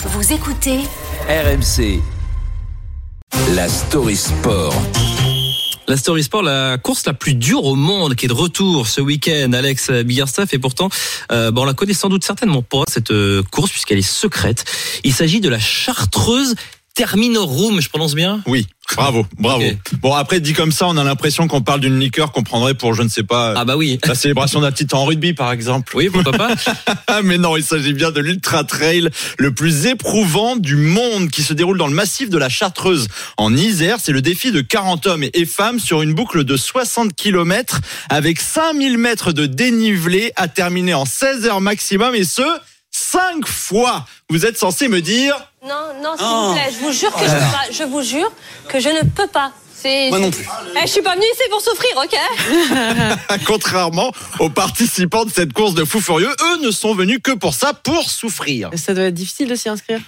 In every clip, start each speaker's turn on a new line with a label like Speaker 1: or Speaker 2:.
Speaker 1: Vous écoutez
Speaker 2: RMC. La story sport.
Speaker 3: La Story Sport, la course la plus dure au monde, qui est de retour ce week-end. Alex Biggerstaff et pourtant, euh, bon, on la connaît sans doute certainement pas cette euh, course puisqu'elle est secrète. Il s'agit de la Chartreuse Terminorum, je prononce bien?
Speaker 4: Oui, bravo, bravo. Bon, après, dit comme ça, on a l'impression qu'on parle d'une liqueur qu'on prendrait pour, je ne sais pas,
Speaker 3: Ah bah oui.
Speaker 4: la célébration d'un titre en rugby, par exemple.
Speaker 3: Oui, pourquoi pas
Speaker 4: mais non, il s'agit bien de l'ultra trail le plus éprouvant du monde qui se déroule dans le massif de la Chartreuse en Isère. C'est le défi de 40 hommes et femmes sur une boucle de 60 km avec 5000 mètres de dénivelé à terminer en 16 heures maximum et ce, 5 fois. Vous êtes censé me dire
Speaker 5: Non, non, s'il vous plaît, je vous jure que je peux pas. Je vous jure que je ne peux pas. C'est. Moi non plus. Eh, je suis pas venue ici pour souffrir, ok?
Speaker 4: Contrairement aux participants de cette course de fous furieux, eux ne sont venus que pour ça, pour souffrir.
Speaker 6: Ça doit être difficile de s'y inscrire.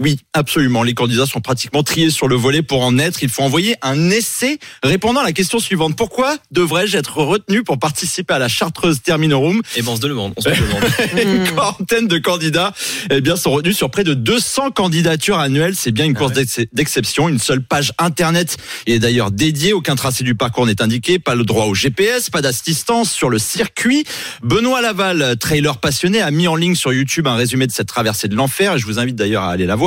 Speaker 4: Oui, absolument. Les candidats sont pratiquement triés sur le volet pour en être. Il faut envoyer un essai répondant à la question suivante. Pourquoi devrais-je être retenu pour participer à la Chartreuse Terminorum
Speaker 3: Et bon, on se le demande. On se demande.
Speaker 4: Une quarantaine de candidats eh bien, sont retenus sur près de 200 candidatures annuelles. C'est bien une course d'ex- d'exception. Une seule page internet est d'ailleurs dédiée. Aucun tracé du parcours n'est indiqué. Pas le droit au GPS, pas d'assistance sur le circuit. Benoît Laval, trailer passionné, a mis en ligne sur YouTube un résumé de cette traversée de l'enfer. Et je vous invite d'ailleurs à aller la voir.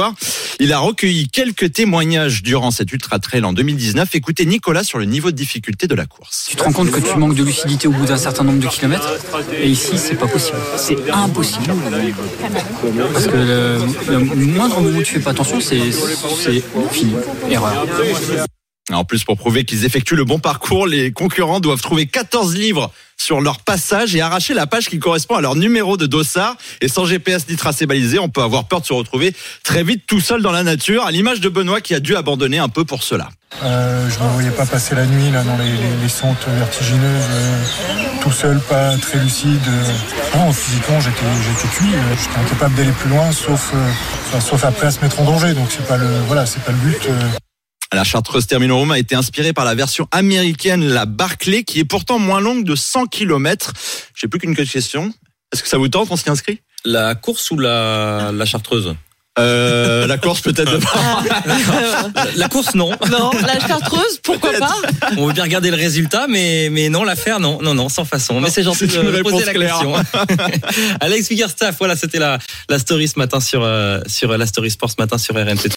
Speaker 4: Il a recueilli quelques témoignages durant cette ultra trail en 2019. Écoutez Nicolas sur le niveau de difficulté de la course.
Speaker 7: Tu te rends compte que tu manques de lucidité au bout d'un certain nombre de kilomètres et ici c'est pas possible, c'est impossible. Parce que le, le moindre moment où tu fais pas attention c'est fini, erreur.
Speaker 4: En plus, pour prouver qu'ils effectuent le bon parcours, les concurrents doivent trouver 14 livres sur leur passage et arracher la page qui correspond à leur numéro de dossard. Et sans GPS ni tracé balisé, on peut avoir peur de se retrouver très vite tout seul dans la nature, à l'image de Benoît qui a dû abandonner un peu pour cela.
Speaker 8: Euh, je ne me voyais pas passer la nuit là dans les, les, sentes vertigineuses, euh, tout seul, pas très lucide. non, physiquement j'étais j'étais cuit, euh, j'étais incapable d'aller plus loin, sauf euh, enfin, sauf après à se mettre en danger. Donc c'est pas le voilà, c'est pas le but. Euh.
Speaker 4: La Chartreuse Terminorum a été inspirée par la version américaine, la Barclay, qui est pourtant moins longue de 100 km. J'ai plus qu'une question. Est-ce que ça vous tente On s'y inscrit?
Speaker 3: La course ou la, la Chartreuse
Speaker 4: euh, La course peut-être pas.
Speaker 3: la, la course, non.
Speaker 6: Non, la chartreuse, pourquoi pas?
Speaker 3: On veut bien regarder le résultat, mais, mais non, l'affaire, non, non, non, sans façon. Mais c'est gentil
Speaker 4: une
Speaker 3: de poser la
Speaker 4: claire.
Speaker 3: question. Alex Biggerstaff, voilà, c'était la, la story ce matin sur, euh, sur la story sport ce matin sur RMC.